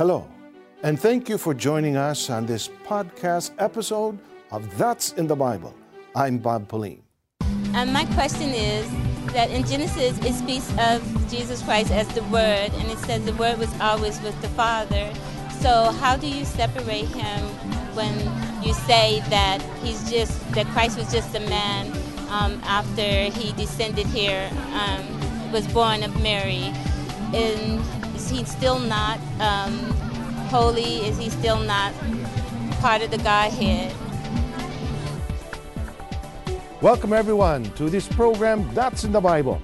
Hello, and thank you for joining us on this podcast episode of That's in the Bible. I'm Bob Pellien. And my question is that in Genesis it speaks of Jesus Christ as the Word, and it says the Word was always with the Father. So how do you separate him when you say that he's just that Christ was just a man um, after he descended here, um, was born of Mary, and he still not um, holy? Is he still not part of the Godhead? Welcome, everyone, to this program, That's in the Bible.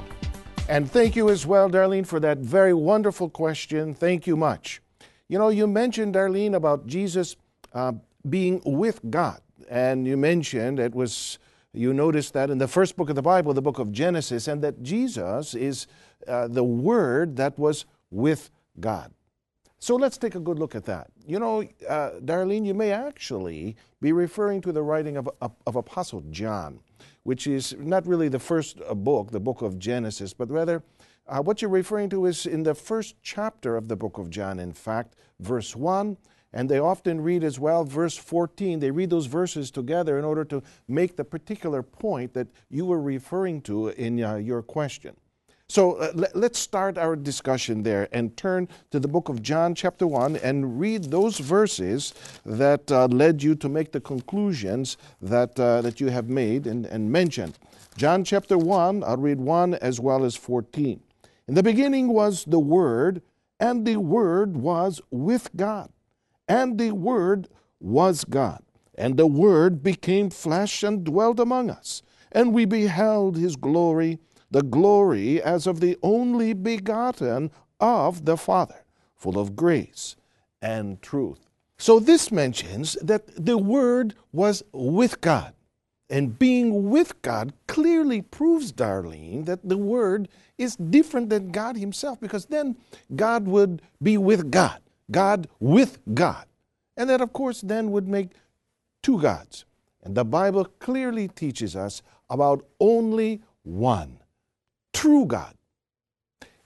And thank you as well, Darlene, for that very wonderful question. Thank you much. You know, you mentioned, Darlene, about Jesus uh, being with God. And you mentioned it was, you noticed that in the first book of the Bible, the book of Genesis, and that Jesus is uh, the Word that was with God. So let's take a good look at that. You know, uh, Darlene, you may actually be referring to the writing of, of, of Apostle John, which is not really the first uh, book, the book of Genesis, but rather uh, what you're referring to is in the first chapter of the book of John, in fact, verse 1. And they often read as well verse 14. They read those verses together in order to make the particular point that you were referring to in uh, your question. So uh, let, us start our discussion there and turn to the book of John, chapter 1, and read those verses that uh, led you to make the conclusions that, uh, that you have made and, and mentioned. John chapter 1, I'll read 1 as well as 14. In the beginning was the Word, and the Word was with God, and the Word was God. And the Word became flesh and dwelt among us, and we beheld his glory the glory as of the only begotten of the Father, full of grace and truth. So this mentions that the Word was with God. And being with God clearly proves, Darlene, that the Word is different than God Himself, because then God would be with God, God with God. And that, of course, then would make two gods. And the Bible clearly teaches us about only one true God.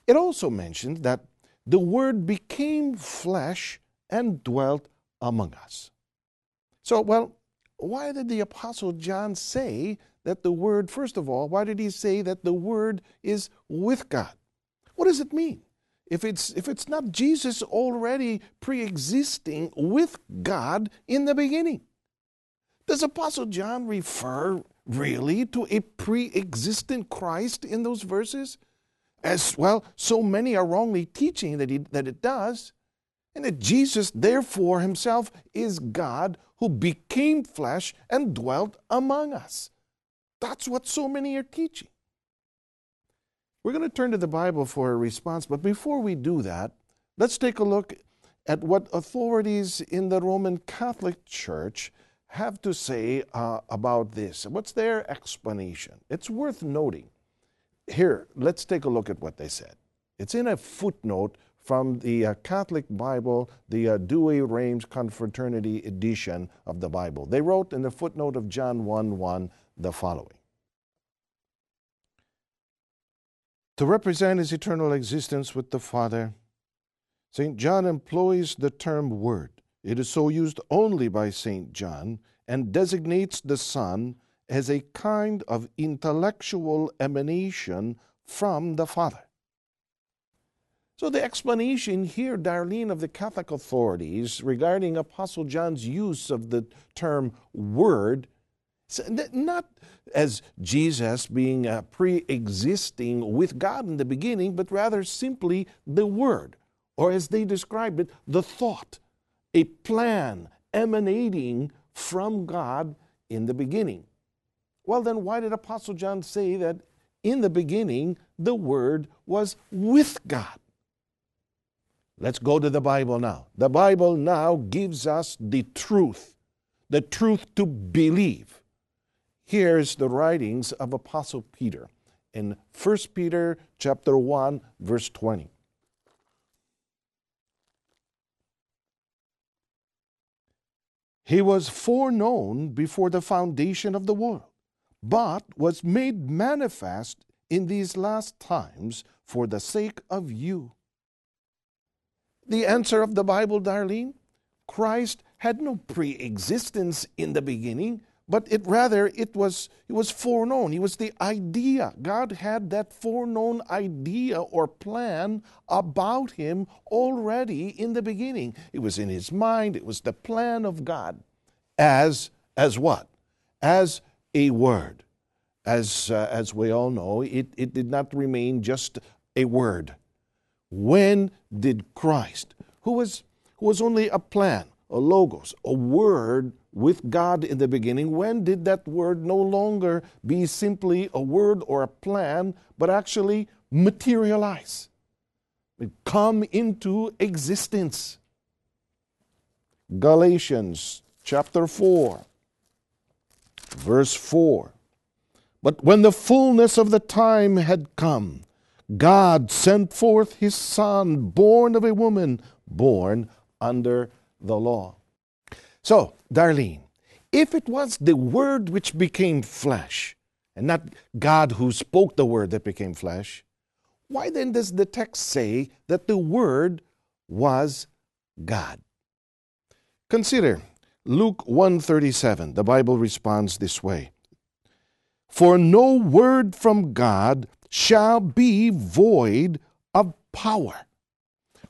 It also mentions that the Word became flesh and dwelt among us. So, well, why did the Apostle John say that the Word, first of all, why did he say that the Word is with God? What does it mean? If it's, if it's not Jesus already pre existing with God in the beginning? Does Apostle John refer really to a pre existent Christ in those verses? As well, so many are wrongly teaching that, he, that it does. And that Jesus, therefore, himself is God who became flesh and dwelt among us. That's what so many are teaching. We're going to turn to the Bible for a response, but before we do that, let's take a look at what authorities in the Roman Catholic Church have to say uh, about this? What's their explanation? It's worth noting. Here, let's take a look at what they said. It's in a footnote from the uh, Catholic Bible, the uh, Douay-Rheims Confraternity edition of the Bible. They wrote in the footnote of John 1 1 the following To represent his eternal existence with the Father, St. John employs the term Word it is so used only by St. John and designates the Son as a kind of intellectual emanation from the Father. So, the explanation here, Darlene, of the Catholic authorities regarding Apostle John's use of the term word, not as Jesus being uh, pre existing with God in the beginning, but rather simply the Word, or as they describe it, the thought a plan emanating from God in the beginning. Well, then, why did Apostle John say that in the beginning the Word was with God? Let's go to the Bible now. The Bible now gives us the truth, the truth to believe. Here's the writings of Apostle Peter in 1 Peter chapter 1 verse 20. He was foreknown before the foundation of the world, but was made manifest in these last times for the sake of you. the answer of the Bible, Darlene? Christ had no pre existence in the beginning, but it rather it was it was foreknown. He was the idea. God had that foreknown idea or plan about him already in the beginning. It was in his mind, it was the plan of God as as what? As a word. As uh, as we all know, it, it did not remain just a word. When did Christ, who was who was only a plan, a logos, a word with God in the beginning, when did that word no longer be simply a word or a plan, but actually materialize? Come into existence. Galatians chapter 4, verse 4. But when the fullness of the time had come, God sent forth his Son, born of a woman, born under the law. So, Darlene, if it was the Word which became flesh, and not God who spoke the Word that became flesh, why then does the text say that the Word was God? Consider Luke 137. The Bible responds this way. For no word from God shall be void of power.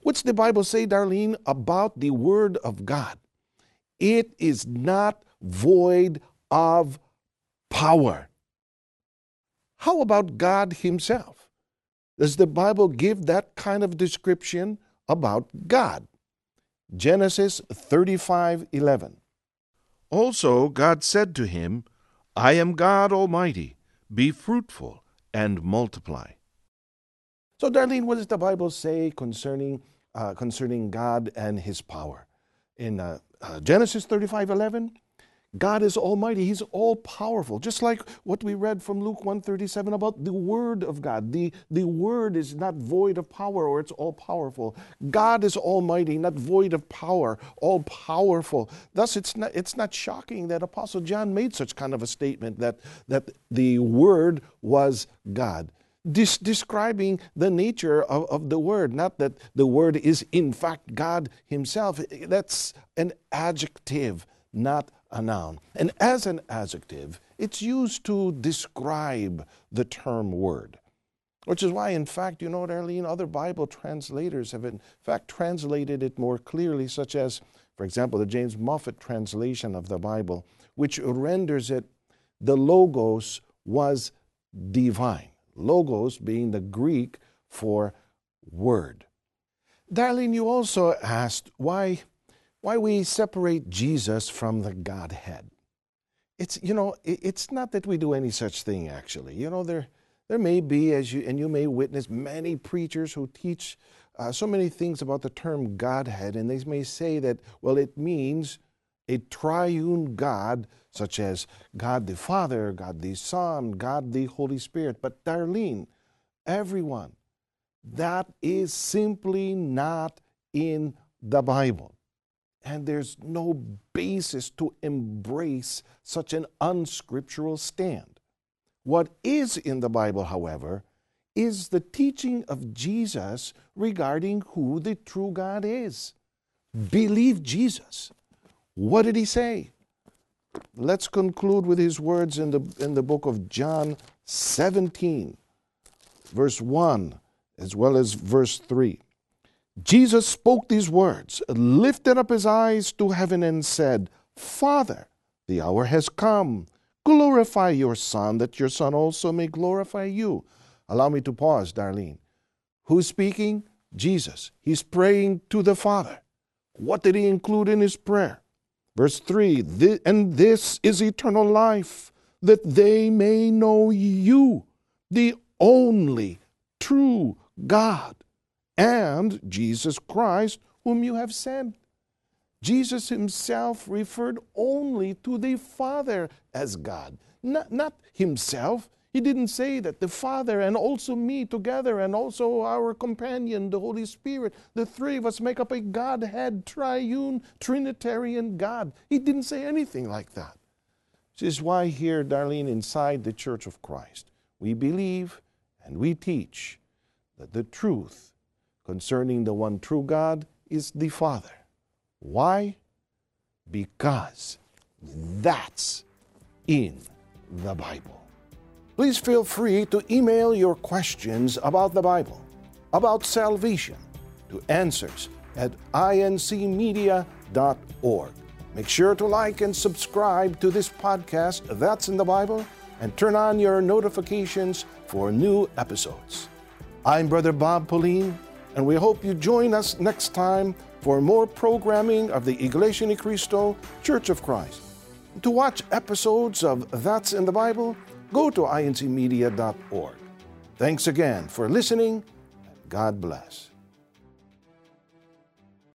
What's the Bible say, Darlene, about the Word of God? It is not void of power. How about God Himself? Does the Bible give that kind of description about God? Genesis 35 11. Also, God said to him, I am God Almighty. Be fruitful and multiply. So, Darlene, what does the Bible say concerning, uh, concerning God and His power? In uh, uh, Genesis 35 11, God is almighty. He's all powerful. Just like what we read from Luke 137 about the Word of God. The, the Word is not void of power or it's all powerful. God is almighty, not void of power, all powerful. Thus, it's not, it's not shocking that Apostle John made such kind of a statement that, that the Word was God. Des- describing the nature of, of the Word, not that the Word is in fact God Himself. That's an adjective, not a noun. And as an adjective, it's used to describe the term word. Which is why, in fact, you know, what, Darlene, other Bible translators have in fact translated it more clearly, such as, for example, the James Moffatt translation of the Bible, which renders it the Logos was divine. Logos being the Greek for word. Darlene, you also asked why why we separate Jesus from the Godhead. It's, you know, it's not that we do any such thing, actually. You know, there, there may be, as you, and you may witness many preachers who teach uh, so many things about the term Godhead, and they may say that, well, it means a triune God, such as God the Father, God the Son, God the Holy Spirit. But, Darlene, everyone, that is simply not in the Bible. And there's no basis to embrace such an unscriptural stand. What is in the Bible, however, is the teaching of Jesus regarding who the true God is. Believe Jesus. What did he say? Let's conclude with his words in the, in the book of John 17, verse 1, as well as verse 3. Jesus spoke these words, lifted up his eyes to heaven, and said, Father, the hour has come. Glorify your Son, that your Son also may glorify you. Allow me to pause, Darlene. Who's speaking? Jesus. He's praying to the Father. What did he include in his prayer? Verse 3 And this is eternal life, that they may know you, the only true God and Jesus Christ, whom you have sent. Jesus himself referred only to the Father as God, not, not himself. He didn't say that the Father and also me together and also our companion, the Holy Spirit, the three of us make up a Godhead, triune, Trinitarian God. He didn't say anything like that. This is why here, Darlene, inside the Church of Christ, we believe and we teach that the truth concerning the one true God is the Father. Why? Because that's in the Bible. Please feel free to email your questions about the Bible, about salvation, to answers at incmedia.org. Make sure to like and subscribe to this podcast, That's in the Bible, and turn on your notifications for new episodes. I'm Brother Bob Pellien, and we hope you join us next time for more programming of the Iglesia Ni Cristo Church of Christ. To watch episodes of That's in the Bible, go to incmedia.org. Thanks again for listening, and God bless.